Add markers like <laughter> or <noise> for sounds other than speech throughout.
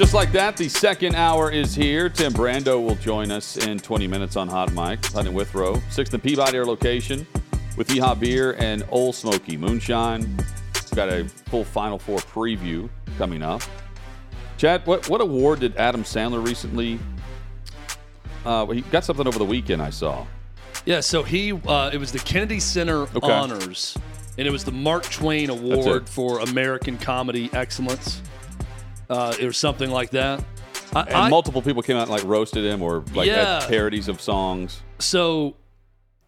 Just like that, the second hour is here. Tim Brando will join us in 20 minutes on Hot Mic, Hutton Withrow, 6th and Peabody our location with Yeehaw Beer and Ole Smoky Moonshine. We've got a full Final Four preview coming up. Chad, what, what award did Adam Sandler recently? Uh, he got something over the weekend, I saw. Yeah, so he uh, it was the Kennedy Center Okay. Honors, and it was the Mark Twain Award for American Comedy Excellence, uh, or something like that. I, And I- multiple people came out and like roasted him or like Yeah. had parodies of songs. so,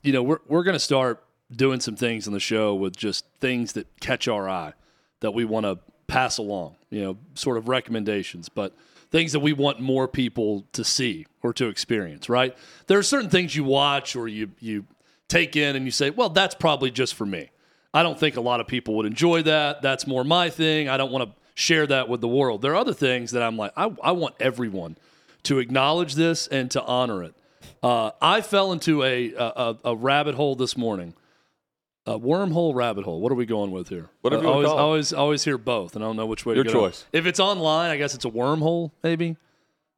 you know, we're we're gonna start doing some things on the show with just things that catch our eye that we want to pass along. You know, sort of recommendations, but things that we want more people to see or to experience. Right? There are certain things you watch or you you take in and you say, well, that's probably just for me. I don't think a lot of people would enjoy that. That's more my thing. I don't want to share that with the world. There are other things that I'm like, I, I want everyone to acknowledge this and to honor it. Uh, I fell into a, a a rabbit hole this morning, a wormhole rabbit hole. What are we going with here? Whatever I always, always always hear both, and I don't know which way Your to go. choice. If it's online, I guess it's a wormhole, maybe.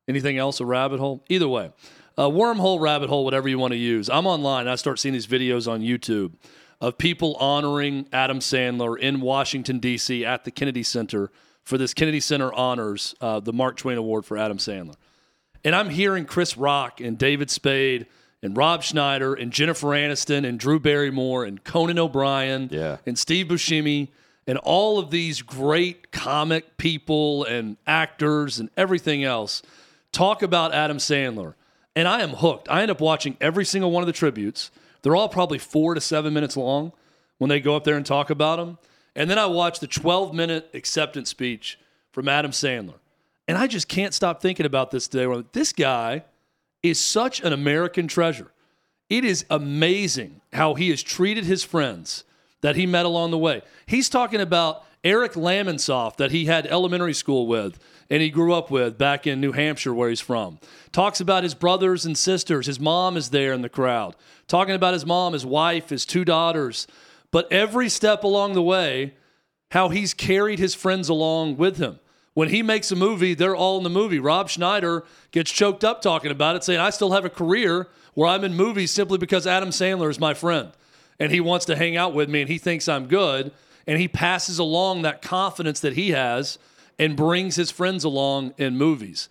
Anything else, a rabbit hole? Either way, a wormhole, rabbit hole, whatever you want to use. I'm online. And I start seeing these videos on YouTube of people honoring Adam Sandler in Washington D.C. at the Kennedy Center for this Kennedy Center honors, uh, the Mark Twain Award for Adam Sandler. And I'm hearing Chris Rock and David Spade and Rob Schneider and Jennifer Aniston and Drew Barrymore and Conan O'Brien Yeah. and Steve Buscemi and all of these great comic people and actors and everything else talk about Adam Sandler. And I am hooked. I end up watching every single one of the tributes. They're all probably four to seven minutes long when they go up there and talk about him. And then I watched the 12 minute acceptance speech from Adam Sandler. And I just can't stop thinking about this today. This guy is such an American treasure. It is amazing how he has treated his friends that he met along the way. He's talking about Eric Lamonsoff that he had elementary school with and he grew up with back in New Hampshire where he's from. Talks about his brothers and sisters. His mom is there in the crowd. Talking about his mom, his wife, his two daughters. But every step along the way, how he's carried his friends along with him. When he makes a movie, they're all in the movie. Rob Schneider gets choked up talking about it, saying, I still have a career where I'm in movies simply because Adam Sandler is my friend. And he wants to hang out with me and he thinks I'm good. And he passes along that confidence that he has and brings his friends along in movies.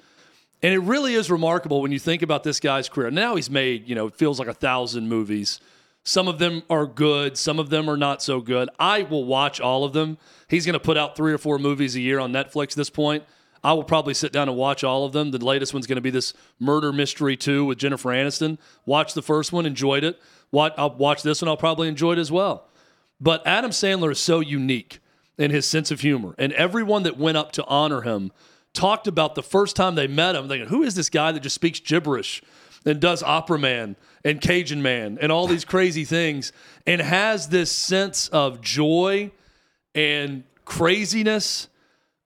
And it really is remarkable when you think about this guy's career. Now he's made, you know, it feels like a thousand movies. Some of them are good, some of them are not so good. I will watch all of them. He's going to put out three or four movies a year on Netflix at this point. I will probably sit down and watch all of them. The latest one's going to be this Murder Mystery 2 with Jennifer Aniston. Watch the first one, enjoyed it. Watch, I'll watch this one, I'll probably enjoy it as well. But Adam Sandler is so unique in his sense of humor. And everyone that went up to honor him talked about the first time they met him, thinking, who is this guy that just speaks gibberish and does Opera Man and Cajun Man and all these crazy things and has this sense of joy and craziness,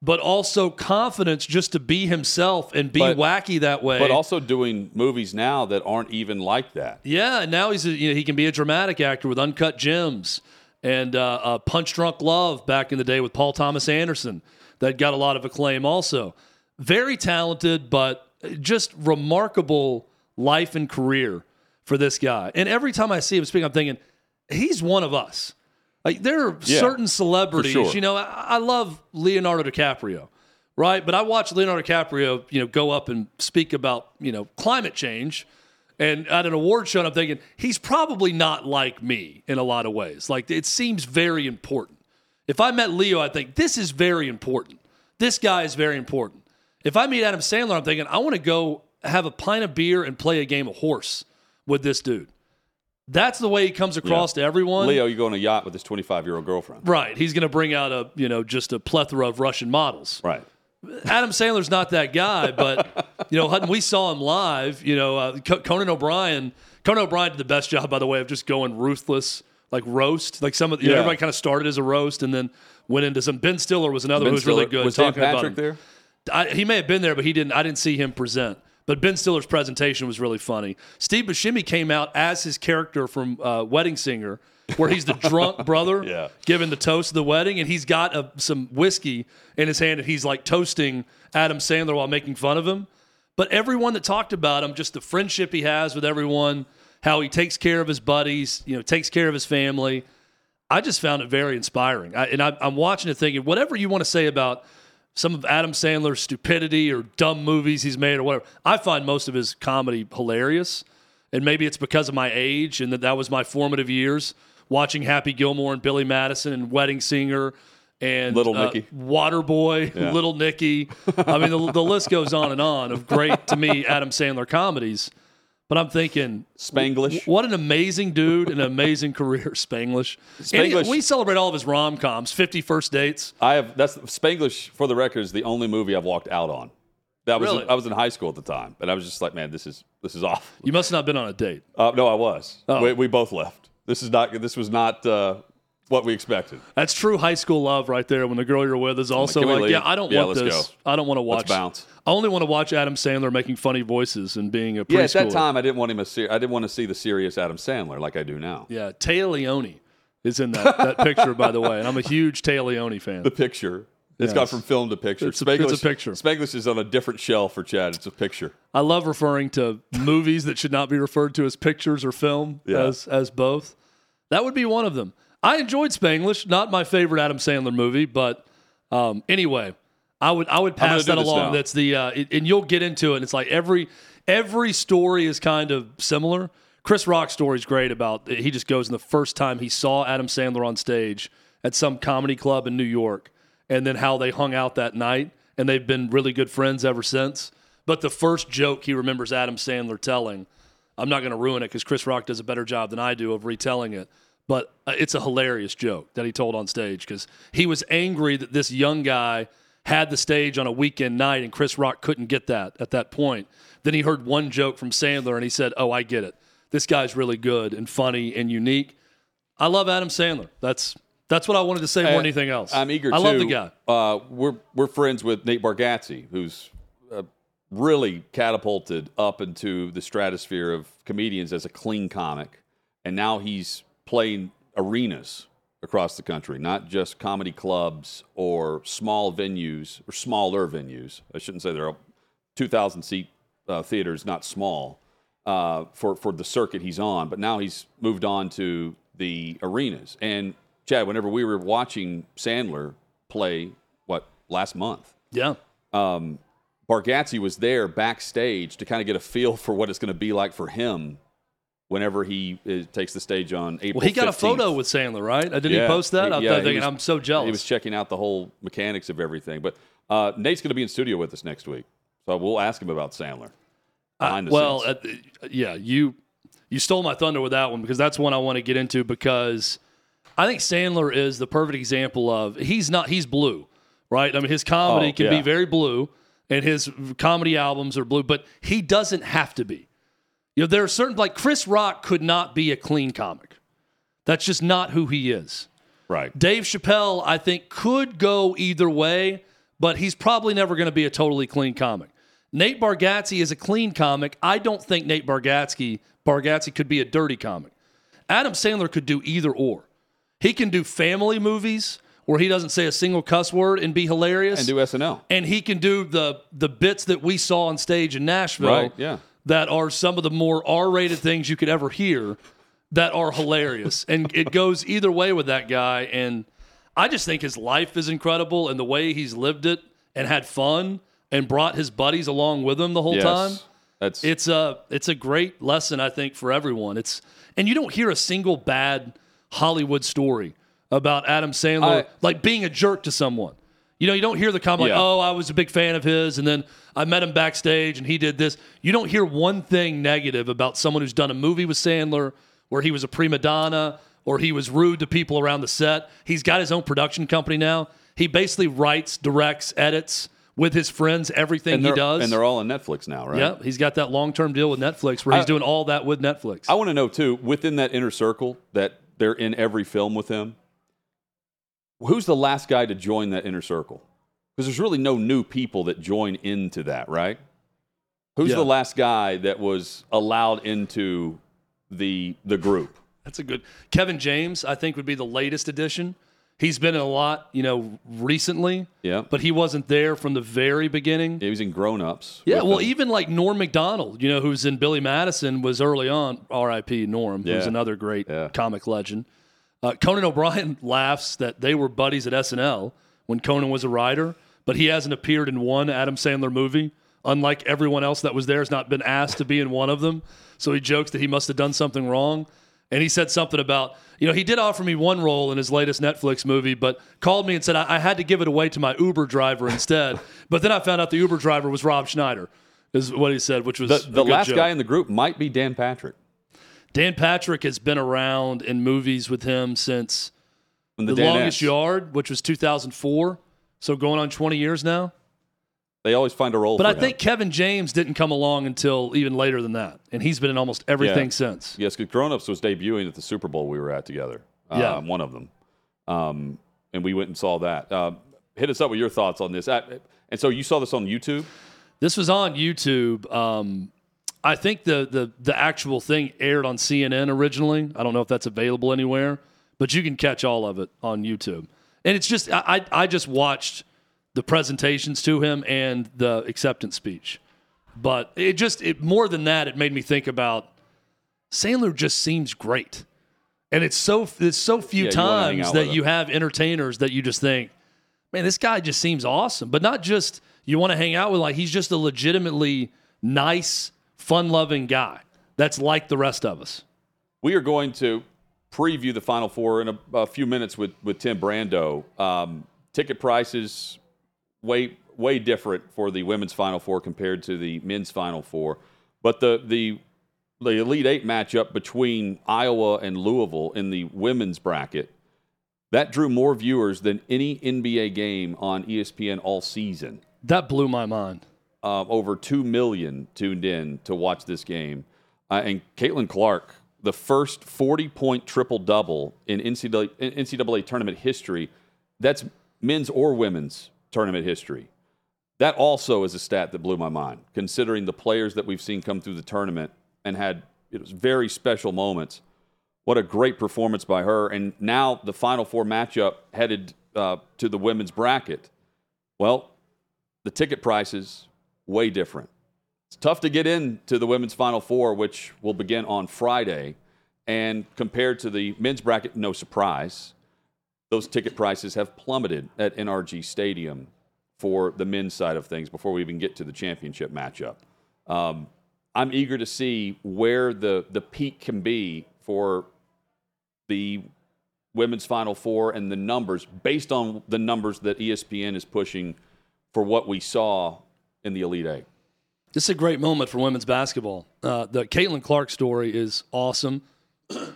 but also confidence just to be himself and be But- wacky that way. But also doing movies now that aren't even like that. Yeah, and now he's a, you know he can be a dramatic actor with Uncut Gems and uh, uh, Punch Drunk Love back in the day with Paul Thomas Anderson that got a lot of acclaim. Also, very talented, but just remarkable life and career for this guy. And every time I see him speak, I'm thinking he's one of us. Like there are Yeah, certain celebrities, sure. you know, I, I love Leonardo DiCaprio, right? But I watch Leonardo DiCaprio, you know, go up and speak about, you know, climate change and at an award show, and I'm thinking he's probably not like me in a lot of ways. Like it seems very important. If I met Leo, I think this is very important. This guy is very important. If I meet Adam Sandler, I'm thinking I want to go have a pint of beer and play a game of horse with this dude. That's the way he comes across to everyone. Leo, you go on a yacht with his 25 year old girlfriend. Right. He's going to bring out a, you know, just a plethora of Russian models. Right. Adam Sandler's not that guy, but <laughs> you know, Hutton, we saw him live. You know, uh, Conan O'Brien. Conan O'Brien did the best job, by the way, of just going ruthless, like roast. Like some of you know, everybody kind of started as a roast and then went into some. Ben Stiller was another Ben who was really good. Was Dan talking about Patrick him. there? I, he may have been there, but he didn't. I didn't see him present. But Ben Stiller's presentation was really funny. Steve Buscemi came out as his character from uh, Wedding Singer, where he's the drunk <laughs> brother Yeah. giving the toast of the wedding, and he's got a, some whiskey in his hand, and he's like toasting Adam Sandler while making fun of him. But everyone that talked about him, just the friendship he has with everyone, how he takes care of his buddies, you know, takes care of his family. I just found it very inspiring. I, and I, I'm watching it thinking, whatever you want to say about some of Adam Sandler's stupidity or dumb movies he's made or whatever, I find most of his comedy hilarious. And maybe it's because of my age and that that was my formative years watching Happy Gilmore and Billy Madison and Wedding Singer and Little uh, Nicky. Waterboy, Yeah. <laughs> Little Nicky. I mean, the, the list goes on and on of great, to me, Adam Sandler comedies. But I'm thinking, Spanglish. what an amazing dude and an amazing career, <laughs> Spanglish. He- Spanglish- we celebrate all of his rom coms, 50 First Dates. I have that's Spanglish for the record is the only movie I've walked out on. That was Really? I was in high school at the time, and I was just like, man, this is this is awful. You must not have been on a date. Uh, no, I was. Oh. We, we both left. This is not this was not uh, what we expected. That's true high school love right there when the girl you're with is also we like, yeah, I don't Yeah, want this. go. I don't want to watch. Let's bounce. I only want to watch Adam Sandler making funny voices and being a Yeah, at that time I didn't want him a ser- I didn't want to see the serious Adam Sandler like I do now. Yeah, Téa Leoni is in that, that picture, by the way. And I'm a huge Téa Leoni fan. The picture. It's Yes. gone from film to picture. It's a- it's a picture. Spanglish is on a different shelf for Chad. It's a picture. I love referring to movies that should not be referred to as pictures or film Yeah. as as both. That would be one of them. I enjoyed Spanglish, not my favorite Adam Sandler movie, but um, anyway, I would I would pass that along. That's the uh, it- and you'll get into it. And it's like every every story is kind of similar. Chris Rock's story is great about he just goes in the first time he saw Adam Sandler on stage at some comedy club in New York, and then how they hung out that night, and they've been really good friends ever since. But the first joke he remembers Adam Sandler telling, I'm not going to ruin it because Chris Rock does a better job than I do of retelling it. But uh, it's a hilarious joke that he told on stage because he was angry that this young guy had the stage on a weekend night and Chris Rock couldn't get that at that point. Then he heard one joke from Sandler and he said, Oh, I get it. This guy's really good and funny and unique. I love Adam Sandler. That's that's what I wanted to say more than anything else. I'm eager. I too. love the guy. Uh, we're we're friends with Nate Bargatze, who's uh, really catapulted up into the stratosphere of comedians as a clean comic, and now he's playing arenas across the country, not just comedy clubs or small venues or smaller venues. I shouldn't say they're 2,000 seat uh, theaters, not small, uh, for for the circuit he's on. But now he's moved on to the arenas. And Chad, whenever we were watching Sandler play, what last month, Yeah. um, Bargatze was there backstage to kind of get a feel <laughs> for what it's going to be like for him whenever he uh, takes the stage on April. Well, he got a photo with Sandler, right? Uh, Didn't Yeah. he post that? I'm yeah, thinking, was- I'm so jealous. He was checking out the whole mechanics of everything. But uh, Nate's going to be in studio with us next week, so we'll ask him about Sandler. The well, uh, yeah, you you stole my thunder with that one because that's one I want to get into because I think Sandler is the perfect example of he's not he's blue, right? I mean, his comedy Oh, can yeah. be very blue, and his comedy albums are blue, but he doesn't have to be. You know, there are certain like Chris Rock could not be a clean comic. That's just not who he is. right. Dave Chappelle, I think, could go either way, but he's probably never going to be a totally clean comic. Nate Bargatze is a clean comic. I don't think Nate Bargatze Bargatze could be a dirty comic. Adam Sandler could do either or. He can do family movies where he doesn't say a single cuss word and be hilarious, And do SNL. and he can do the the bits that we saw on stage in Nashville Right, yeah. That are some of the more R-rated things you could ever hear that are hilarious. and it goes either way with that guy and I just think his life is incredible and the way he's lived it and had fun and brought his buddies along with him the whole Yes. time. That's It's a it's a great lesson I think for everyone. It's and you don't hear a single bad Hollywood story about Adam Sandler I- like being a jerk to someone. You know, you don't hear the comment like, "Oh, I was a big fan of his," and then I met him backstage and he did this. You don't hear one thing negative about someone who's done a movie with Sandler where he was a prima donna or he was rude to people around the set. He's got his own production company now. He basically writes, directs, edits with his friends everything he does. and they're all on Netflix now, right? yeah, he's got that long term deal with Netflix where he's I- doing all that with Netflix. I want to know too, within that inner circle that they're in every film with him. Who's the last guy to join that inner circle? Because there's really no new people that join into that, right? Who's Yeah. the last guy that was allowed into the the group? That's a good. Kevin James, I think, would be the latest addition. He's been in a lot, you know, recently, Yeah, but he wasn't there from the very beginning. he was in Grown Ups. Yeah, well, uh, even like Norm Macdonald, you know, who's in Billy Madison, was early on. R.I.P. Norm, who's another great Yeah. comic legend. Uh, Conan O'Brien <laughs> laughs that they were buddies at SNL when Conan was a writer, but he hasn't appeared in one Adam Sandler movie. Unlike everyone else that was there, has not been asked to be in one of them. So he jokes that he must have done something wrong. And he said something about, you know, he did offer me one role in his latest Netflix movie, but called me and said I, I had to give it away to my Uber driver instead. <laughs> but then I found out the Uber driver was Rob Schneider, is what he said, which was the, the last joke. guy in the group might be Dan Patrick. Dan Patrick has been around in movies with him since When The, the, Longest Yard, which was 2004. So going on 20 years now. They always find a role. But I him. think Kevin James didn't come along until even later than that. And he's been in almost everything Yeah. since. Yes, because Grown Ups was debuting at the Super Bowl we were at together. Yeah. Um, one of them. Um, and we went and saw that. Um, hit us up with your thoughts on this. Uh, and so you saw this on YouTube? This was on YouTube. Um, I think the, the the actual thing aired on CNN originally. I don't know if that's available anywhere, but you can catch all of it on YouTube. And it's just I I just watched the presentations to him and the acceptance speech. But it just it more than that, it made me think about Sandler just seems great. And it's so it's so few Yeah, you times out that you have entertainers that you just think, man, this guy just seems awesome. But not just you want to hang out with, like he's just a legitimately nice, fun-loving guy that's like the rest of us. We are going to preview the Final Four in a, a few minutes with, with Tim Brando. Um, ticket prices way way different for the women's Final Four compared to the men's Final Four, but the the the Elite Eight matchup between Iowa and Louisville in the women's bracket that drew more viewers than any NBA game on ESPN all season. That blew my mind. Uh, over 2 million tuned in to watch this game. Uh, and Caitlin Clark, the first 40 point triple double in NCAA, NCAA tournament history, that's men's or women's tournament history. That also is a stat that blew my mind, considering the players that we've seen come through the tournament and had it was very special moments. What a great performance by her. And now the Final Four matchup headed uh, to the women's bracket. Well, the ticket prices way different. It's tough to get into the women's final four, which will begin on Friday. And compared to the men's bracket, no surprise, those ticket prices have plummeted at NRG Stadium for the men's side of things before we even get to the championship matchup. Um, I'm eager to see where the, the peak can be for the women's final four and the numbers based on the numbers that ESPN is pushing for what we saw in the Elite Eight. This is a great moment for women's basketball. Uh, the Caitlin Clark story is awesome.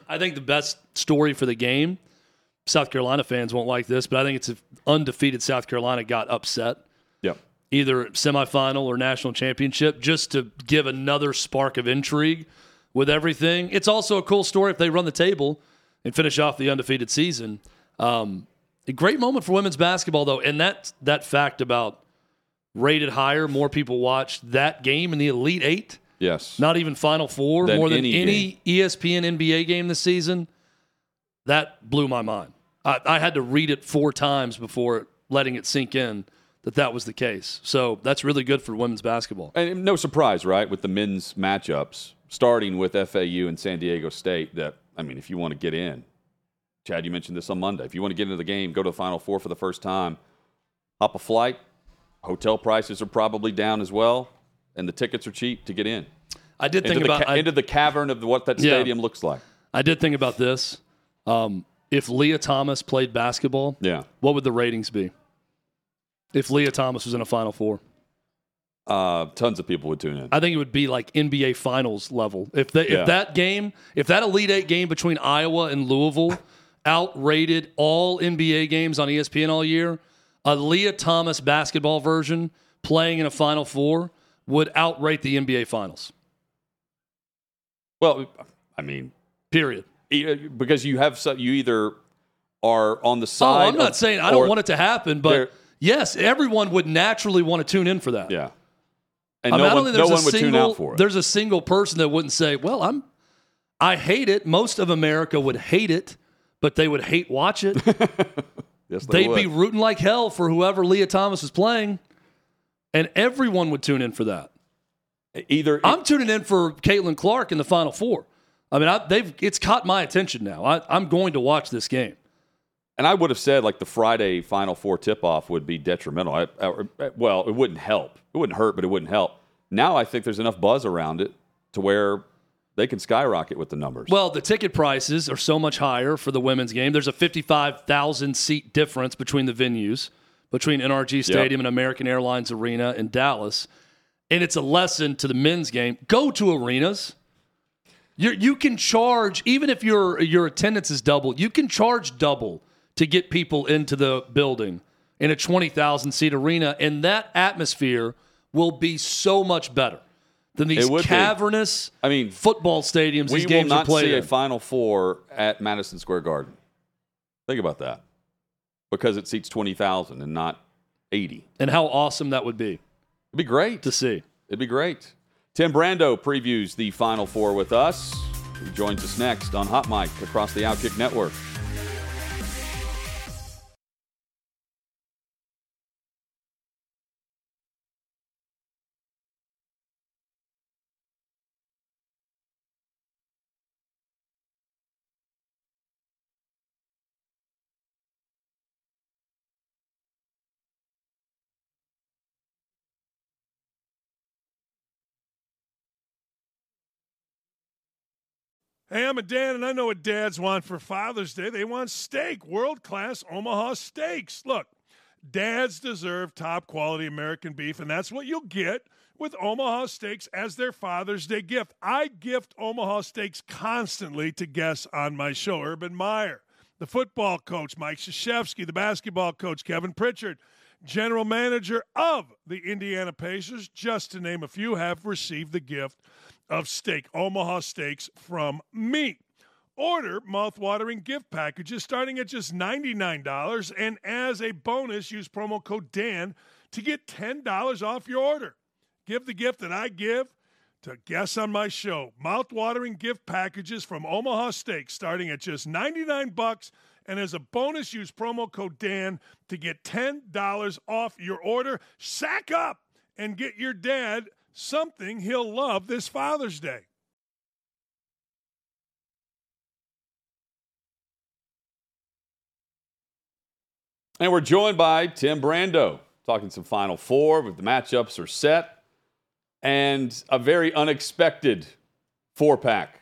I think the best story for the game. South Carolina fans won't like this, but I think it's if undefeated South Carolina got upset, Yep. either semifinal or national championship, just to give another spark of intrigue with everything. It's also a cool story if they run the table and finish off the undefeated season. Um, a great moment for women's basketball, though, and that that fact about rated higher, more people watched that game in the Elite Eight, Yes. not even Final Four, Than more than any any, ESPN NBA game this season. That blew my mind. I, I had to read it four times before letting it sink in that that was the case. So that's really good for women's basketball. And no surprise, right, with the men's matchups, starting with FAU and San Diego State, that, I mean, if you want to get in, Chad, you mentioned this on Monday. If you want to get into the game, go to the Final Four for the first time, hop a flight. Hotel prices are probably down as well, and the tickets are cheap to get in. I did Into think about ca- I, into the cavern of what that Yeah. stadium looks like. I did think about this. Um, if Leah Thomas played basketball, Yeah. what would the ratings be? If Leah Thomas was in a Final Four, Uh, tons of people would tune in. I think it would be like NBA Finals level. If the, Yeah. if that game, if that Elite Eight game between Iowa and Louisville <laughs> outrated all NBA games on ESPN all year, a Leah Thomas basketball version playing in a Final Four would outrate the NBA Finals. Well, I mean, Period. e- uh, because you have some, you either are on the Oh, side. I'm not of- saying I don't want it to happen, but yes, everyone would naturally want to tune in for that. Yeah, and I mean, no don't one, no there's one a would single, tune out for it. There's a single person that wouldn't say, "Well, I'm, I hate it." Most of America would hate it, but they would hate watch it. <laughs> Yes, they They'd would. be rooting like hell for whoever Leah Thomas is playing, and everyone would tune in for that. either. I'm tuning in for Caitlin Clark in the Final Four. I mean, I, they've it's caught my attention now. I, I'm going to watch this game. And I would have said like the Friday Final Four tip off would be detrimental. I, I- well, it wouldn't help. It wouldn't hurt, but it wouldn't help. Now I think there's enough buzz around it to where they can skyrocket with the numbers. Well, the ticket prices are so much higher for the women's game. There's a 55,000 seat difference between the venues, between NRG Stadium and American Airlines Arena in Dallas. And it's a lesson to the men's game. Go to arenas. you you can charge, even if your, your attendance is double, you can charge double to get people into the building in a 20,000 seat arena. And that atmosphere will be so much better than these would be. cavernous I mean, football stadiums we these will games are not played see a. Final Four at Madison Square Garden. Think about that, because it seats twenty thousand and not eighty. and how awesome that would be It'd be great. to see. It'd be great. Tim Brando previews the Final Four with us. He joins us next on Hot Mic across the Outkick Network. Hey, I'm a dad, and I know what dads want for Father's Day. They want steak, world class Omaha steaks. Look, dads deserve top quality American beef, and that's what you'll get with Omaha Steaks as their Father's Day gift. I gift Omaha Steaks constantly to guests on my show. Urban Meyer, the football coach, Mike Krzyzewski, the basketball coach, Kevin Pritchard, general manager of the Indiana Pacers, just to name a few, have received the gift of steak, Omaha Steaks from me. Order mouthwatering gift packages starting at just $99. And as a bonus, use promo code DAN to get $10 off your order. Give the gift that I give to guests on my show. Mouthwatering gift packages from Omaha Steaks starting at just 99 bucks. And as a bonus, use promo code DAN to get $10 off your order. Sack up and get your dad something he'll love this Father's Day. And we're joined by Tim Brando, talking some Final Four, but the matchups are set, and a very unexpected four pack.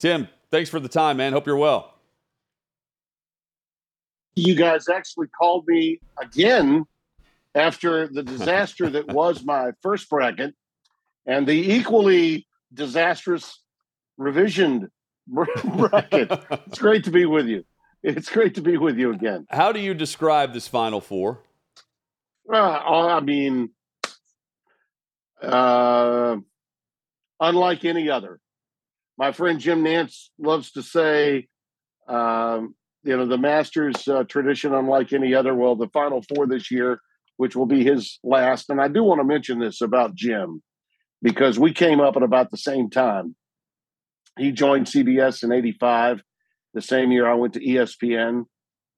Tim, thanks for the time, man. Hope you're well. you guys actually called me again after the disaster that was my first bracket and the equally disastrous revisioned bracket. It's great to be with you. It's great to be with you again. How do you describe this Final Four? Uh, I mean, uh, unlike any other. My friend Jim Nantz loves to say, um, you know, the Masters uh, tradition, unlike any other. Well, the Final Four this year, which will be his last. And I do want to mention this about Jim because we came up at about the same time. He joined CBS in 85, the same year I went to ESPN.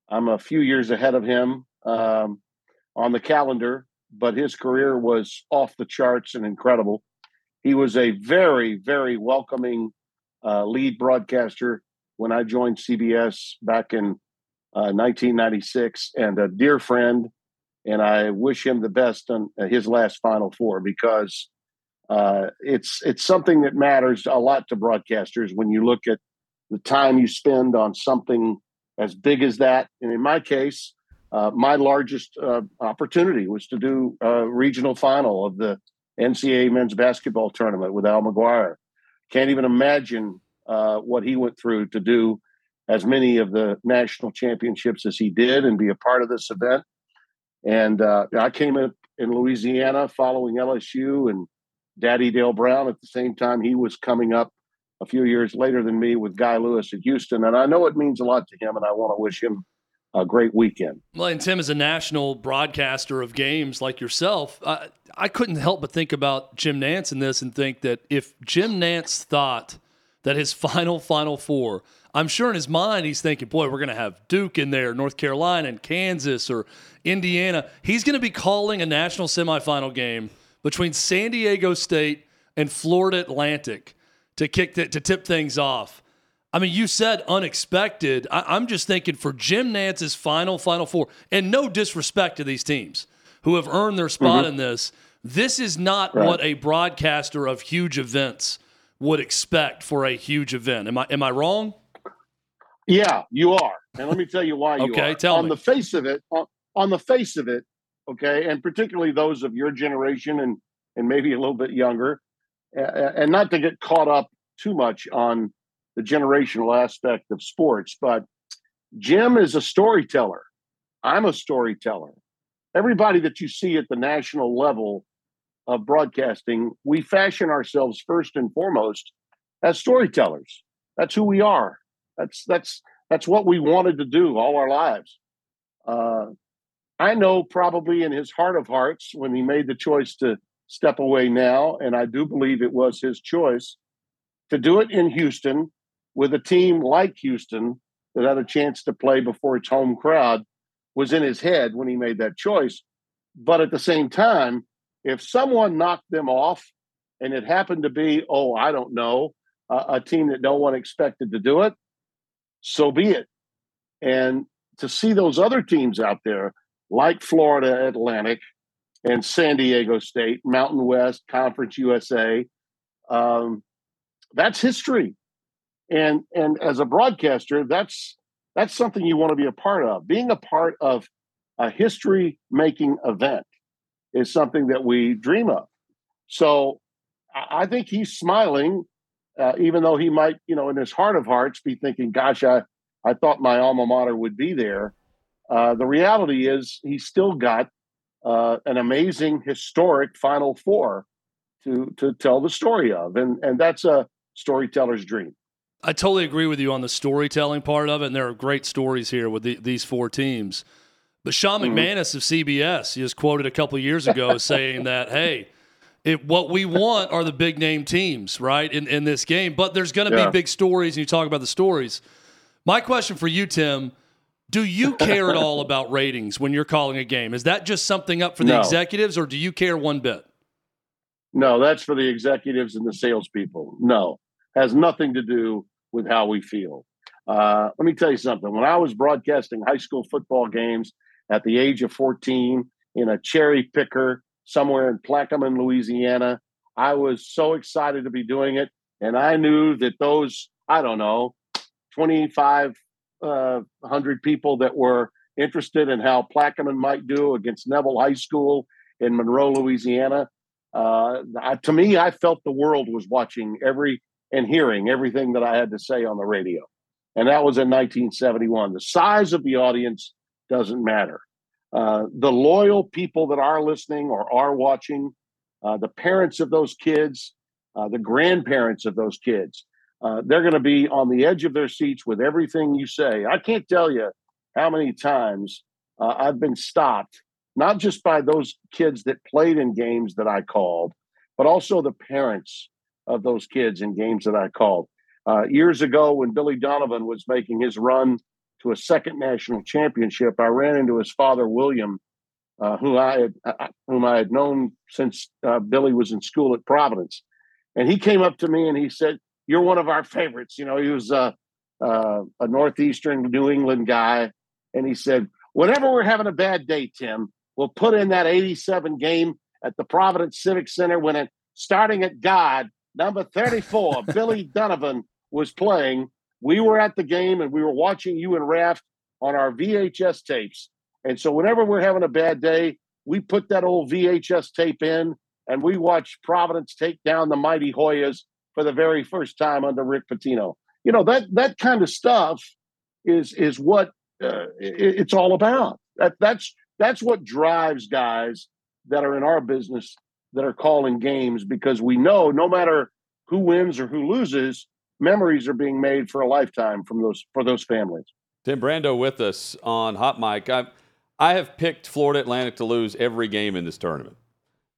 I'm a few years ahead of him um, on the calendar, but his career was off the charts and incredible. He was a very, very welcoming uh, lead broadcaster when I joined CBS back in uh, 1996, and a dear friend. And I wish him the best on uh, his last Final Four because uh, it's it's something that matters a lot to broadcasters when you look at the time you spend on something as big as that. And in my case, uh, my largest uh, opportunity was to do a regional final of the NCAA men's basketball tournament with Al McGuire. Can't even imagine uh, what he went through to do as many of the national championships as he did and be a part of this event. And uh, I came in in Louisiana following LSU and Daddy Dale Brown at the same time he was coming up a few years later than me with Guy Lewis at Houston. And I know it means a lot to him, and I want to wish him a great weekend. Well, and Tim, is a national broadcaster of games like yourself, uh, I couldn't help but think about Jim Nantz in this and think that if Jim Nantz thought that his <laughs> final Final Four, I'm sure in his mind he's thinking, boy, we're going to have Duke in there, North Carolina and Kansas or Indiana. He's going to be calling a national semifinal game between San Diego State and Florida Atlantic to kick the, to tip things off. I mean, you said unexpected. I, am just thinking for Jim Nantz's final Final Four, and no disrespect to these teams who have earned their spot mm-hmm. in this. This is not right. what a broadcaster of huge events would expect for a huge event. Am I am I wrong? Yeah, you are. And let me tell you why you okay, are. Tell on me. the face of it, on, on the face of it, okay, and particularly those of your generation and and maybe a little bit younger, and not to get caught up too much on the generational aspect of sports, but Jim is a storyteller. I'm a storyteller. Everybody that you see at the national level of broadcasting, we fashion ourselves first and foremost as storytellers. That's who we are. That's that's that's what we wanted to do all our lives. Uh, I know probably in his heart of hearts when he made the choice to step away now, and I do believe it was his choice to do it in Houston with a team like Houston that had a chance to play before its home crowd was in his head when he made that choice. But at the same time, if someone knocked them off and it happened to be, oh, I don't know, a, a team that no one expected to do it, so be it. And to see those other teams out there, like Florida Atlantic and San Diego State, Mountain West, Conference USA, um, that's history. And and as a broadcaster, that's that's something you want to be a part of. Being a part of a history making event is something that we dream of. So I think he's smiling, uh, even though he might, you know, in his heart of hearts, be thinking, "Gosh, I I thought my alma mater would be there." Uh, the reality is, he's still got uh, an amazing, historic Final Four to to tell the story of, and and that's a storyteller's dream. I totally agree with you on the storytelling part of it, and there are great stories here with the, these four teams. But Sean mm-hmm. McManus of CBS, he was quoted a couple years ago saying that, hey, it, what we want are the big name teams, right, in, in this game. But there's going to yeah. be big stories, and you talk about the stories. My question for you, Tim, do you care at all <laughs> about ratings when you're calling a game? Is that just something up for the no. executives, or do you care one bit? No, that's for the executives and the salespeople. No, has nothing to do with how we feel. Uh, let me tell you something. When I was broadcasting high school football games at the age of 14 in a cherry picker somewhere in Plaquemine, Louisiana, I was so excited to be doing it. And I knew that those, I don't know, 2,500 uh, people that were interested in how Plaquemine might do against Neville High School in Monroe, Louisiana. Uh, to me, I felt the world was watching every and hearing everything that I had to say on the radio. And that was in 1971. The size of the audience doesn't matter. Uh, the loyal people that are listening or are watching, uh, the parents of those kids, uh, the grandparents of those kids, uh, they're going to be on the edge of their seats with everything you say. I can't tell you how many times uh, I've been stopped, not just by those kids that played in games that I called, but also the parents of those kids in games that I called. Uh, years ago, when Billy Donovan was making his run to a second national championship, I ran into his father, William, uh, who I had, uh, whom I had known since uh, Billy was in school at Providence, and he came up to me and he said, "You're one of our favorites." You know, he was uh, uh, a northeastern New England guy, and he said, "Whenever we're having a bad day, Tim, we'll put in that '87 game at the Providence Civic Center when it starting at God number 34, Billy <laughs> Donovan, was playing. We were at the game and we were watching you and Raft on our VHS tapes. And so whenever we're having a bad day, we put that old VHS tape in and we watch Providence take down the mighty Hoyas for the very first time under Rick Pitino. You know that that kind of stuff is is what uh, it, it's all about. That that's that's what drives guys that are in our business that are calling games because we know no matter who wins or who loses, memories are being made for a lifetime from those for those families. Tim Brando with us on Hot Mic. I I have picked Florida Atlantic to lose every game in this tournament.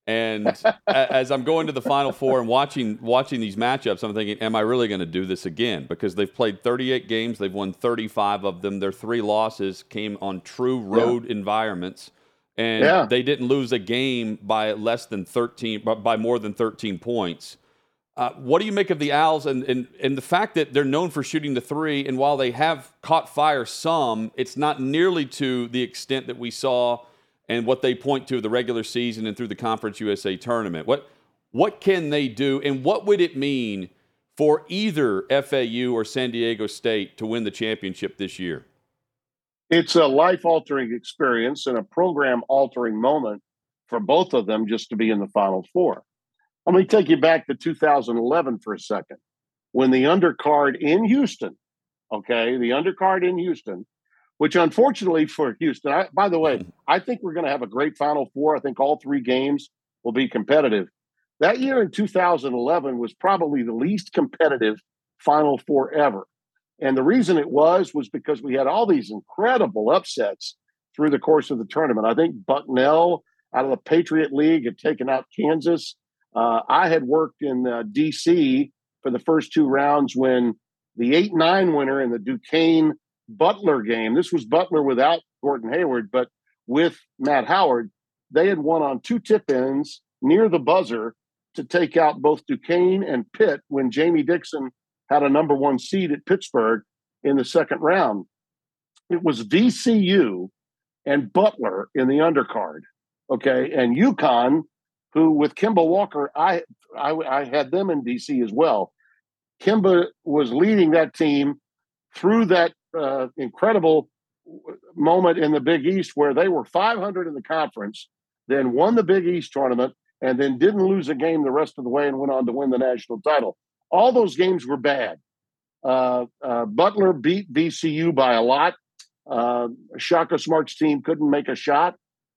And <laughs> as I'm going to the Final Four and watching watching these matchups, I'm thinking, am I really going to do this again? Because they've played 38 games, they've won 35 of them. Their three losses came on true road yeah. environments, and yeah. they didn't lose a game by less than 13, by more than 13 points. Uh, what do you make of the Owls and, and, and the fact that they're known for shooting the three? And while they have caught fire some, it's not nearly to the extent that we saw and what they point to the regular season and through the Conference USA tournament. What what can they do, and what would it mean for either FAU or San Diego State to win the championship this year? It's a life altering experience and a program altering moment for both of them just to be in the Final Four. Let me take you back to 2011 for a second when the undercard in Houston, okay, the undercard in Houston which unfortunately for Houston, I, by the way, mm-hmm. I think we're going to have a great Final Four. I think all three games will be competitive. That year in 2011 was probably the least competitive Final Four ever. And the reason it was was because we had all these incredible upsets through the course of the tournament. I think Bucknell out of the Patriot League had taken out Kansas. Uh, I had worked in uh, D.C. for the first two rounds when the 8 9 winner in the Duquesne Butler game. This was Butler without Gordon Hayward, but with Matt Howard. They had won on two tip ins near the buzzer to take out both Duquesne and Pitt when Jamie Dixon had a number one seed at Pittsburgh in the second round. It was VCU and Butler in the undercard. Okay. And UConn, who with Kemba Walker, I, I, I had them in DC as well. Kemba was leading that team through that uh, incredible moment in the Big East where they were 500 in the conference, then won the Big East tournament, and then didn't lose a game the rest of the way and went on to win the national title. All those games were bad. Uh, uh, Butler beat VCU by a lot. Uh, Shaka Smart's team couldn't make a shot.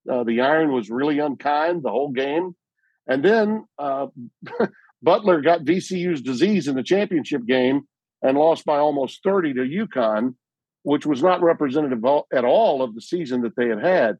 Uh, the iron was really unkind the whole game. And then uh, <laughs> Butler got VCU's disease in the championship game and lost by almost 30 to UConn which was not representative at all of the season that they had had.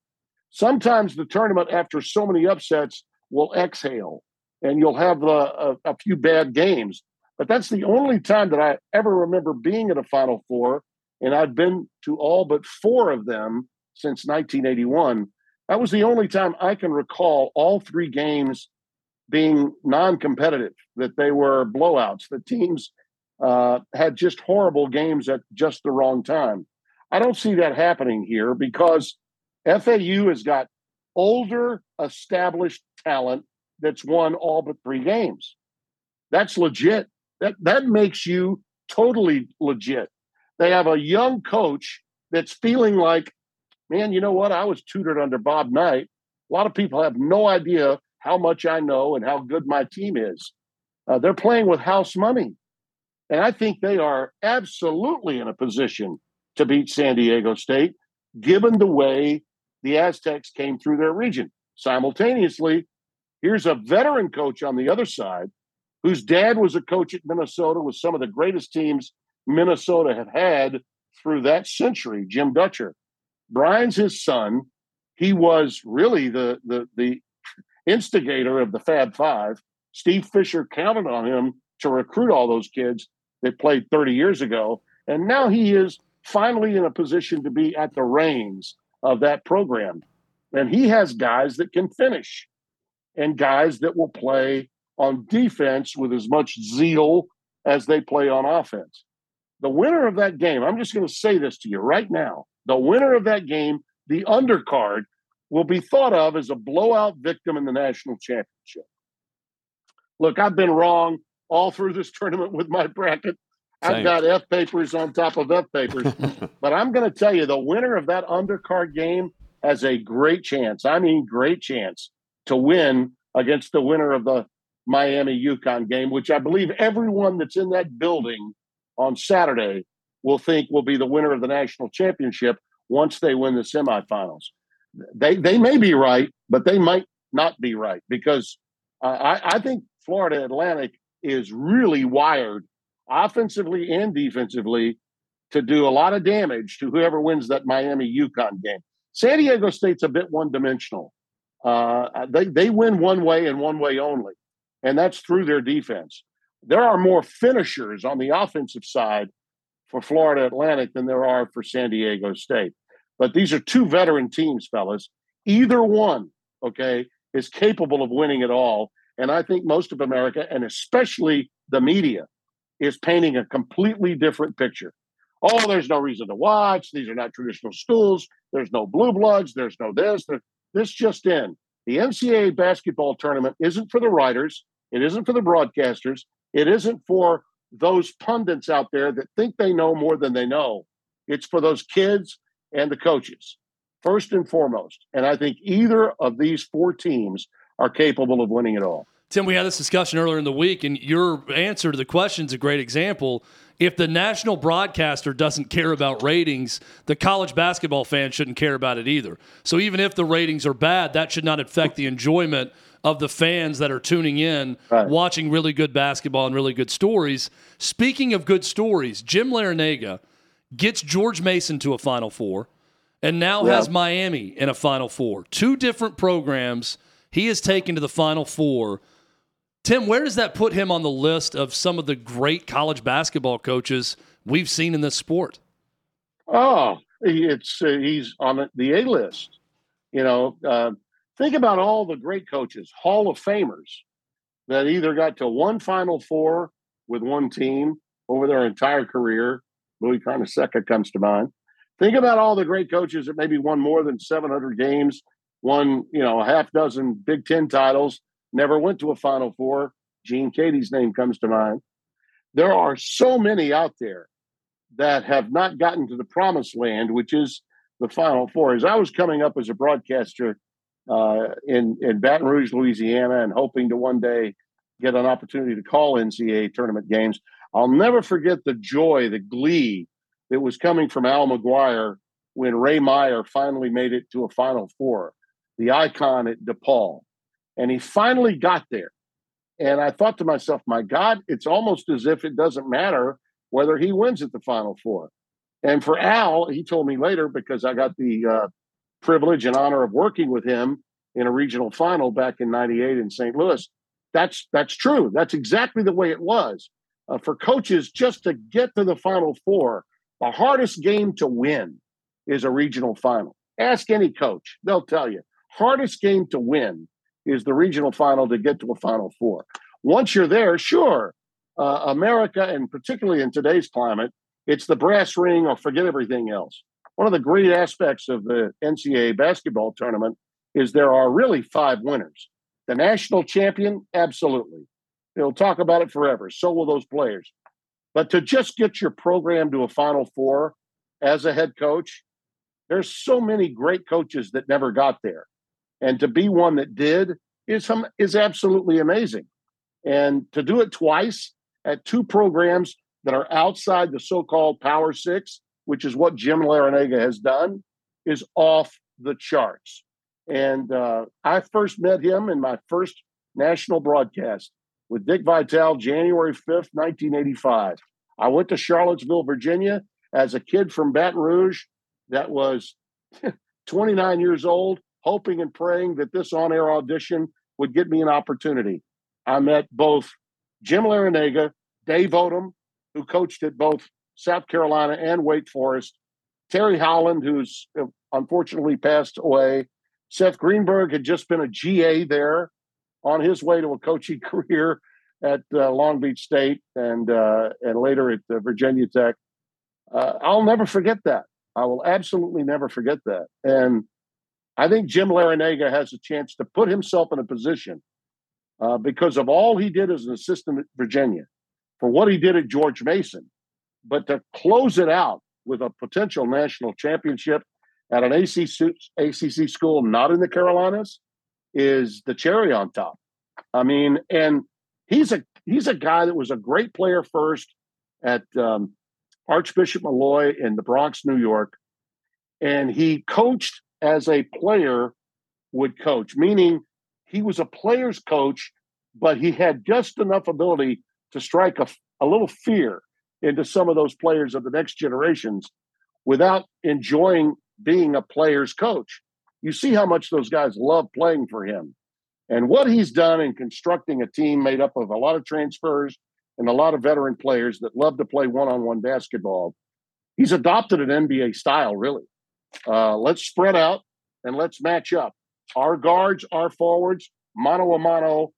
Sometimes the tournament, after so many upsets, will exhale and you'll have a, a, a few bad games. But that's the only time that I ever remember being at a Final Four, and I've been to all but four of them since 1981. That was the only time I can recall all three games being non competitive, that they were blowouts. The teams uh, had just horrible games at just the wrong time. I don't see that happening here because FAU has got older, established talent that's won all but three games. That's legit. That that makes you totally legit. They have a young coach that's feeling like, man, you know what? I was tutored under Bob Knight. A lot of people have no idea how much I know and how good my team is. Uh, they're playing with house money. And I think they are absolutely in a position to beat San Diego State, given the way the Aztecs came through their region. Simultaneously, here's a veteran coach on the other side whose dad was a coach at Minnesota with some of the greatest teams Minnesota had had through that century, Jim Dutcher. Brian's his son. He was really the, the, the instigator of the Fab Five. Steve Fisher counted on him to recruit all those kids that played 30 years ago. And now he is finally in a position to be at the reins of that program. And he has guys that can finish and guys that will play on defense with as much zeal as they play on offense. The winner of that game, I'm just going to say this to you right now the winner of that game, the undercard, will be thought of as a blowout victim in the national championship. Look, I've been wrong all through this <laughs> tournament with my bracket. Same. I've got F papers on top of F papers. <laughs> but I'm going to tell you the winner of that undercard game has a great chance. I mean, great chance to win against the winner of the Miami UConn game, which I believe everyone that's in that building on Saturday will think will be the winner of the national championship once they win the semifinals. They they may be right, but they might not be right because uh, I, I think Florida Atlantic is really wired offensively and defensively to do a lot of damage to whoever wins that Miami UConn game. San Diego State's a bit one dimensional. Uh, they, they win one way and one way only and that's through their defense. There are more finishers on the offensive side for Florida Atlantic than there are for San Diego State. But these are two veteran teams, fellas. Either one, okay, is capable of winning it all. And I think most of America, and especially the media, is painting a completely different picture. Oh, there's no reason to watch. These are not traditional schools. There's no blue bloods. There's no this. This just in. The NCAA basketball tournament isn't for the writers, it isn't for the broadcasters, it isn't for those pundits out there that think they know more than they know. It's for those kids and the coaches, first and foremost. And I think either of these four teams are capable of winning it all. Tim, we had this discussion earlier in the week, and your answer to the question is a great example if the national broadcaster doesn't care about ratings, the college basketball fan shouldn't care about it either. So even if the ratings are bad, that should not affect the enjoyment of the fans that are tuning in, right. watching really good basketball and really good stories. Speaking of good stories, Jim Larrañaga gets George Mason to a Final Four and now has Miami in a Final Four. Two different programs he has taken to the Final Four Tim, where does that put him on the list of some of the great college basketball coaches we've seen in this sport? Oh, it's uh, he's on the A list. You know, uh, think about all the great coaches, Hall of Famers that either got to one Final Four with one team over their entire career. Louis Carnesecca comes to mind. Think about all the great coaches that maybe won more than 700 games, won you know a half dozen Big Ten titles, never went to a Final Four. Gene Keady's name comes to mind. There are so many out there that have not gotten to the promised land, which is the Final Four. As I was coming up as a broadcaster uh, in in Baton Rouge, Louisiana, and hoping to one day get an opportunity to call NCAA tournament games, I'll never forget the joy, the glee that was coming from Al McGuire when Ray Meyer finally made it to a Final Four, the icon at DePaul. And he finally got there. And I thought to myself, my God, it's almost as if it doesn't matter whether he wins at the Final Four. And for Al, he told me later because I got the uh, privilege and honor of working with him in a regional final back in '98 in St. Louis. That's that's true. That's exactly the way it was uh, for coaches just to get to the Final Four. The hardest game to win is a regional final. Ask any coach; they'll tell you hardest game to win is the regional final to get to a Final Four. Once you're there, sure, uh, America, and particularly in today's climate, it's the brass ring or forget everything else. One of the great aspects of the NCAA basketball tournament is there are really five winners. The national champion, absolutely. They'll talk about it forever. So will those players. But to just get your program to a Final Four as a head coach, there's so many great coaches that never got there and to be one that did is is absolutely amazing. And to do it twice at two programs that are outside the so-called Power Six, which is what Jim Larrañaga has done, is off the charts. And uh, I first met him in my first national broadcast with Dick Vitale, January 5th, 1985. I went to Charlottesville, Virginia as a kid from Baton Rouge that was <laughs> 29 years old hoping and praying that this on air audition would get me an opportunity. I met both Jim Larrañaga, Dave Odom, who coached at both South Carolina and Wake Forest, Terry Holland, who's uh, unfortunately passed away. Seth Greenberg had just been a GA there on his way to a coaching <laughs> career at uh, Long Beach State and uh, and later at uh, Virginia Tech. Uh, I'll never forget that. I will absolutely never forget that. And I think Jim Larrañaga has a chance to put himself in a position uh, because of all he did as an assistant at Virginia, for what he did at George Mason, but to close it out with a potential national championship at an ACC, ACC school not in the Carolinas is the cherry on top. I mean, and he's a he's a guy that was a great player first at um, Archbishop Molloy in the Bronx, New York, and he coached as a player would coach, meaning he was a player's coach, but he had just enough ability to strike a, a little fear into some of those players of the next generations without enjoying being a player's coach. You see how much those guys love playing for him. And what he's done in constructing a team made up of a lot of transfers and a lot of veteran players that love to play one on one basketball, he's adopted an NBA style, really. Uh, let's spread out and let's match up. Our guards, our forwards, mano a mano.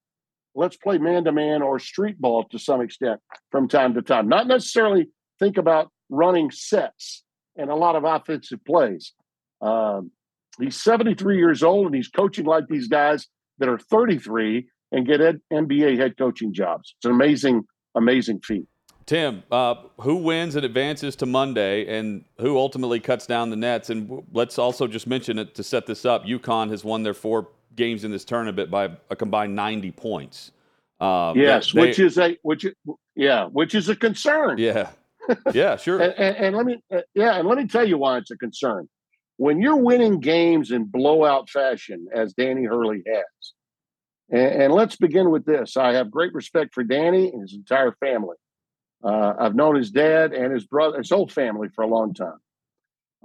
Let's play man to man or street ball to some extent from time to time. Not necessarily think about running sets and a lot of offensive plays. Um, he's 73 years old and he's coaching like these guys that are 33 and get ed- NBA head coaching jobs. It's an amazing, amazing feat. Tim, uh, who wins and advances to Monday, and who ultimately cuts down the nets? And let's also just mention it to set this up. UConn has won their four games in this tournament by a combined 90 points. Uh, yes, they, which is a which yeah, which is a concern. Yeah, yeah, <laughs> sure. and, and, and, let me uh, yeah, and let me tell you why it's a concern. When you're winning games in blowout fashion, as Danny Hurley has, and, and let's begin with this. I have great respect for Danny and his entire family. Uh, I've known his dad and his brother, his whole family for a long time.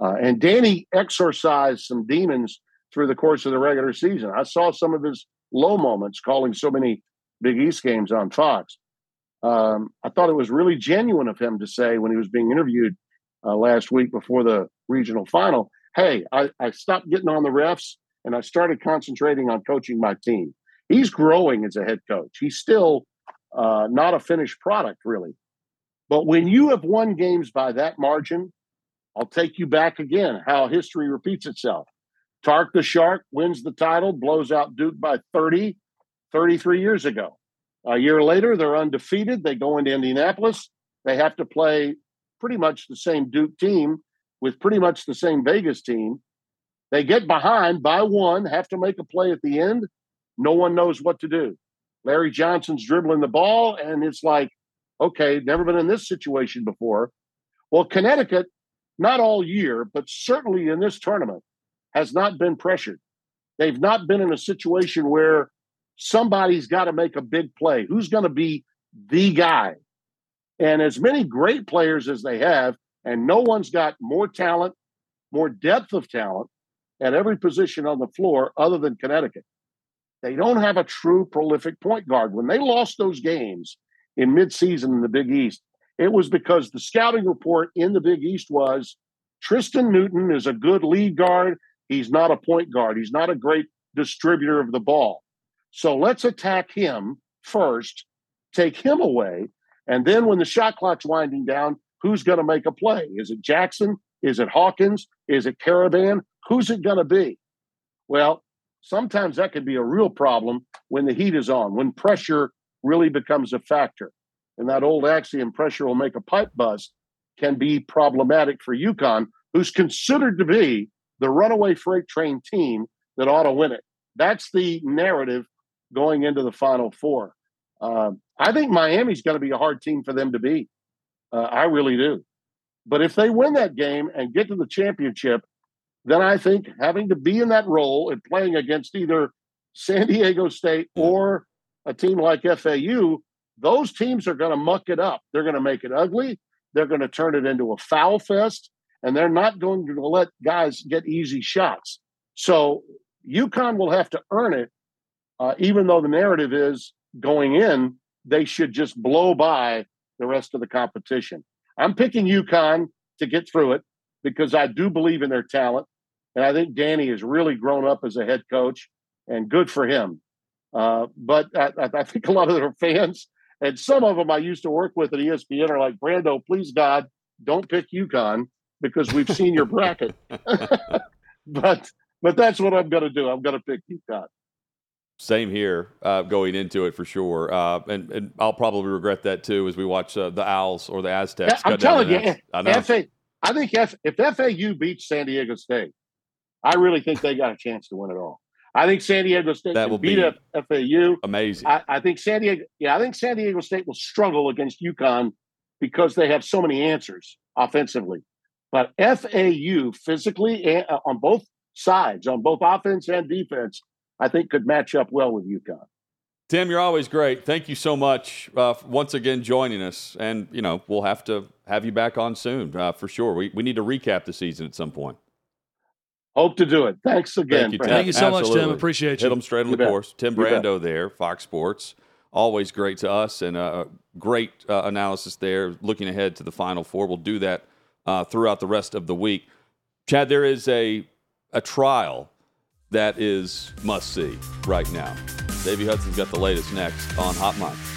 Uh, and Danny exorcised some demons through the course of the regular season. I saw some of his low moments calling so many Big East games on Fox. Um, I thought it was really genuine of him to say when he was being interviewed uh, last week before the regional final, hey, I, I stopped getting on the refs and I started concentrating on coaching my team. He's growing as a head coach. He's still uh, not a finished product, really. But when you have won games by that margin, I'll take you back again how history repeats itself. Tark the Shark wins the title, blows out Duke by 30, 33 years ago. A year later, they're undefeated. They go into Indianapolis. They have to play pretty much the same Duke team with pretty much the same Vegas team. They get behind by one, have to make a play at the end. No one knows what to do. Larry Johnson's dribbling the ball, and it's like, okay, never been in this situation before. Well, Connecticut, not all year, but certainly in this tournament, has not been pressured. They've not been in a situation where somebody's got to make a big play. Who's going to be the guy? And as many great players as they have, and no one's got more talent, more depth of talent at every position on the floor other than Connecticut. They don't have a true prolific point guard. When they lost those games, in midseason in the Big East. It was because the scouting report in the Big East was Tristen Newton is a good lead guard. He's not a point guard. He's not a great distributor of the ball. So let's attack him first, take him away. And then when the shot clock's winding down, who's going to make a play? Is it Jackson? Is it Hawkins? Is it Karaban? Who's it going to be? Well, sometimes that could be a real problem when the heat is on, when pressure really becomes a factor. And that old axiom, pressure will make a pipe bust, can be problematic for UConn, who's considered to be the runaway freight train team that ought to win it. That's the narrative going into the Final Four. Uh, I think Miami's going to be a hard team for them to beat. Uh, I really do. But if they win that game and get to the championship, then I think having to be in that role and playing against either San Diego State or a team like FAU, those teams are going to muck it up. They're going to make it ugly. They're going to turn it into a foul fest, and they're not going to let guys get easy shots. So UConn will have to earn it, uh, even though the narrative is going in, they should just blow by the rest of the competition. I'm picking UConn to get through it because I do believe in their talent. And I think Danny has really grown up as a head coach, and good for him. Uh, but I, I, think a lot of their fans, and some of them I used to work with at ESPN, are like, Brando, please God, don't pick UConn because we've seen your bracket. <laughs> <laughs> but but that's what I'm going to do. I'm going to pick UConn. Same here, uh, going into it for sure, uh, and and I'll probably regret that too as we watch uh, the Owls or the Aztecs. I'm telling you, I, know. FA, I think F, if FAU beats San Diego State, I really think they got a chance to win it all. I think San Diego State That will beat be up FAU. Amazing. I, I think San Diego, yeah, I think San Diego State will struggle against UConn because they have so many answers offensively. But FAU physically and, uh, on both sides, on both offense and defense, I think could match up well with UConn. Tim, you're always great. Thank you so much uh, once again joining us, and you know we'll have to have you back on soon uh, for sure. We we need to recap the season at some point. Hope to do it. Thanks again. Thank you, Tim. Thank you so much, Tim. Absolutely. Appreciate Hit you. them straight on You the bet. course. Tim You bet. Brando there, Fox Sports. Always great to us, and uh, great uh, analysis there. Looking ahead to the Final Four, we'll do that uh, throughout the rest of the week. Chad, there is a a trial that is must see right now. Davey Hudson's got the latest next on Hot Mic.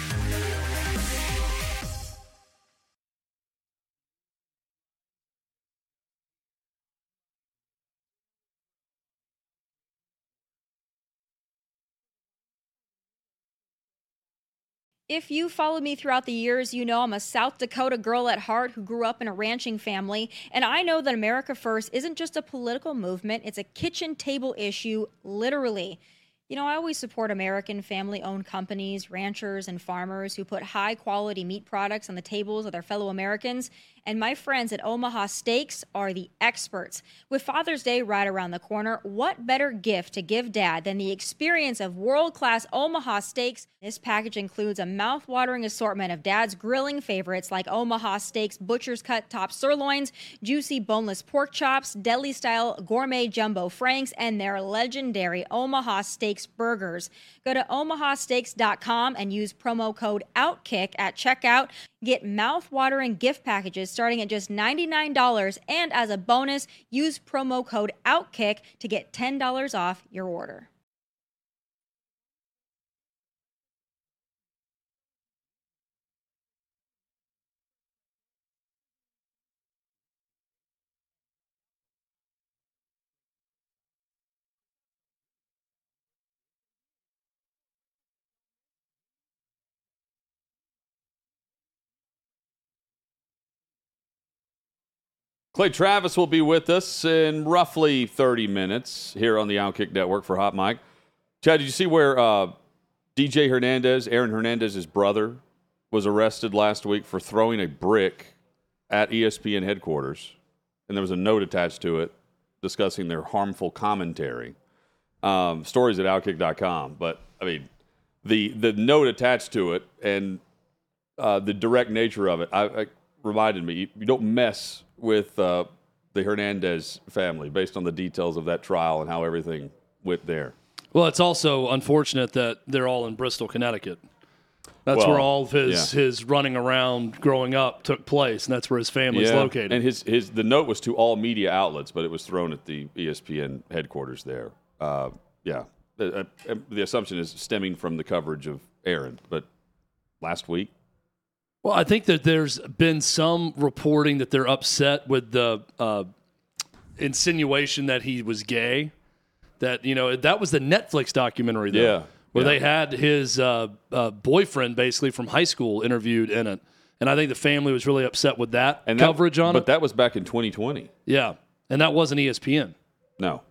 If you followed me throughout the years, you know I'm a South Dakota girl at heart who grew up in a ranching family. And I know that America First isn't just a political movement, it's a kitchen table issue, literally. You know, I always support American family owned companies, ranchers, and farmers who put high quality meat products on the tables of their fellow Americans. And my friends at Omaha Steaks are the experts. With Father's Day right around the corner, what better gift to give dad than the experience of world class Omaha steaks? This package includes a mouth-watering assortment of dad's grilling favorites like Omaha Steaks butcher's cut top sirloins, juicy boneless pork chops, deli style gourmet jumbo franks, and their legendary Omaha Steaks burgers. Go to omahasteaks.com and use promo code OUTKICK at checkout. Get mouth-watering gift packages starting at just $99 and as a bonus, use promo code OUTKICK to get $10 off your order. Clay Travis will be with us in roughly 30 minutes here on the Outkick Network for Hot Mic. Chad, did you see where uh, DJ Hernandez, Aaron Hernandez's brother, was arrested last week for throwing a brick at ESPN headquarters? And there was a note attached to it discussing their harmful commentary. Um, stories at Outkick.com. But, I mean, the, the note attached to it and uh, the direct nature of it I, I reminded me you, you don't mess with uh, the Hernandez family based on the details of that trial and how everything went there. Well, it's also unfortunate that they're all in Bristol, Connecticut. That's Well, where all of his yeah. his running around growing up took place, and that's where his family's located. And his, his the note was to all media outlets, but it was thrown at the ESPN headquarters there. Uh, yeah, the, uh, the assumption is stemming from the coverage of Aaron, but last week. Well, I think that there's been some reporting that they're upset with the uh, insinuation that he was gay. That you know that was the Netflix documentary, though, Yeah, where yeah. they had his uh, uh, boyfriend basically from high school interviewed in it, and I think the family was really upset with that And that- coverage on but it. But that was back in 2020. yeah, and that wasn't ESPN, No,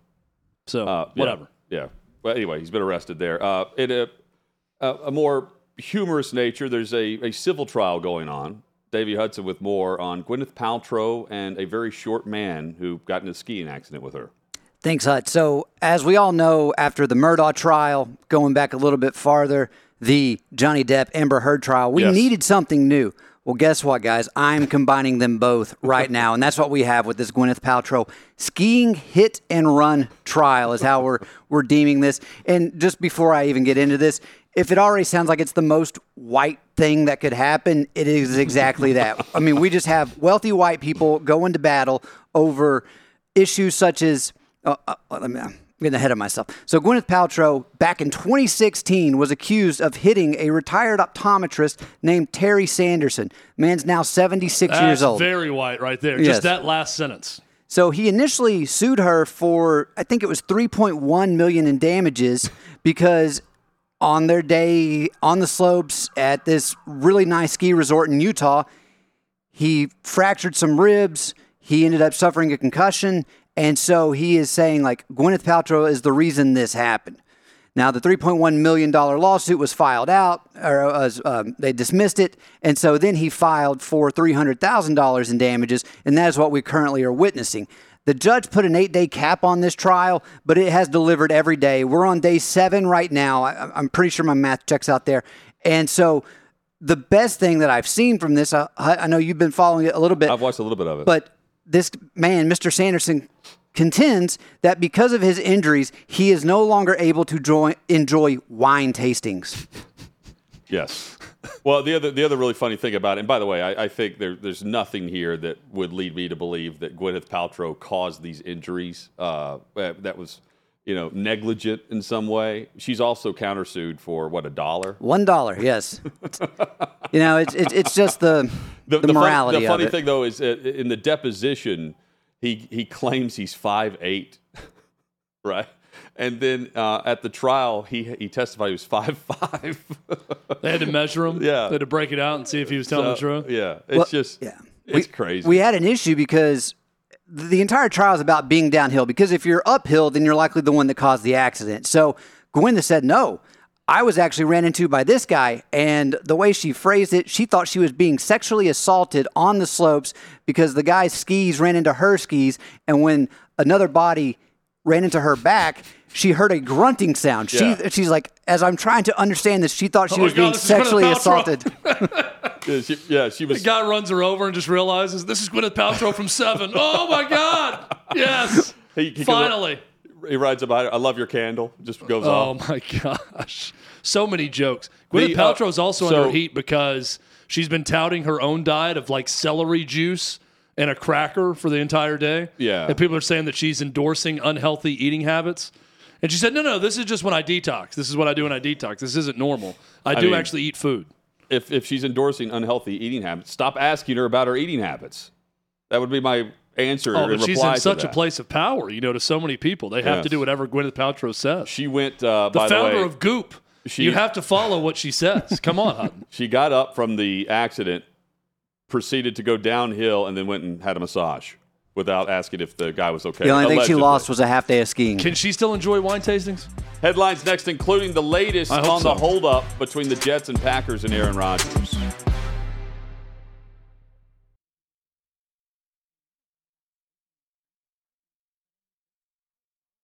so Uh, yeah, whatever. Yeah. Well, anyway, he's been arrested there. Uh, in a, a, a more humorous nature, there's a, a civil trial going on. Davy Hudson with more on Gwyneth Paltrow and a very short man who got in a skiing accident with her. Thanks, Hut. So, as we all know, after the Murdaugh trial, going back a little bit farther, the Johnny Depp Amber Heard trial, we Yes. needed something new. Well, guess what, guys? I'm combining them both right <laughs> now, and that's what we have with this Gwyneth Paltrow skiing hit and run trial is how we're we're deeming this. And just before I even get into this, if it already sounds like it's the most white thing that could happen, it is exactly <laughs> that. I mean, we just have wealthy white people going to battle over issues such as uh, uh, me, I'm getting ahead of myself. So Gwyneth Paltrow, back in 2016, was accused of hitting a retired optometrist named Terry Sanderson. Man's now 76 That's years old. very white right there. Yes. Just that last sentence. So he initially sued her for I think it was 3.1 million in damages because on their day on the slopes at this really nice ski resort in Utah, he fractured some ribs. He ended up suffering a concussion, And so he is saying like Gwyneth Paltrow is the reason this happened. Now, the $3.1 million lawsuit was filed out, or was, um, they dismissed it. And so then he filed for $300,000 in damages, and that is what we currently are witnessing. The judge put an eight day cap on this trial, but it has delivered every day. We're on day seven right now. I, I'm pretty sure my math checks out there. And so the best thing that I've seen from this, I, I know you've been following it a little bit. I've watched a little bit of it. But this man, Mr. Sanderson, contends that because of his injuries, he is no longer able to join, enjoy wine tastings. <laughs> Yes. Well, the other the other really funny thing about it, and by the way, I, I think there, there's nothing here that would lead me to believe that Gwyneth Paltrow caused these injuries. Uh, that was, you know, negligent in some way. She's also countersued for what a dollar. One dollar, yes. you know, it's it's, it's just the the, fun- morality the funny it. thing though is uh, in the deposition, he he claims he's five eight, <laughs> right? And then uh, at the trial, he he testified he was five <laughs> five. They had to measure him. Yeah. They had to break it out and see if he was telling the truth. Yeah, it's Well, just yeah. it's we, crazy. We had an issue because the entire trial is about being downhill. Because if you're uphill, then you're likely the one that caused the accident. So Gwyneth said, "No, I was actually ran into by this guy." And the way she phrased it, she thought she was being sexually assaulted on the slopes because the guy's skis ran into her skis, and when another body ran into her back. She heard a grunting sound. Yeah. She, she's like, as I'm trying to understand this, she thought she Oh was God, being this is Gwyneth sexually assaulted. <laughs> yeah, she, yeah, she The was. guy runs her over and just realizes this is Gwyneth Paltrow from Seven. <laughs> Oh my God! Yes, He- he- finally. He rides about it. I love your candle. Just goes Oh off. Oh my gosh, so many jokes. Gwyneth The, uh, Paltrow is also so- under heat because she's been touting her own diet of like celery juice and a cracker for the entire day. Yeah. and people are saying that she's endorsing unhealthy eating habits. And she said, "No, no, this is just when I detox. This is what I do when I detox. This isn't normal. I, do mean- actually eat food." If if she's endorsing unhealthy eating habits, stop asking her about her eating habits. That would be my answer. Oh, but she's in such a place of power, you know, to so many people. They have Yes. to do whatever Gwyneth Paltrow says. She went. Uh, the founder the way, of Goop. she- you have to follow what she says. Come on, Hutton. <laughs> she got up from the accident, proceeded to go downhill, and then went and had a massage without asking if the guy was okay. The only thing she lost was a half day of skiing. Can she still enjoy wine tastings? Headlines next, including the latest on hope the so. holdup between the Jets and Packers and Aaron Rodgers.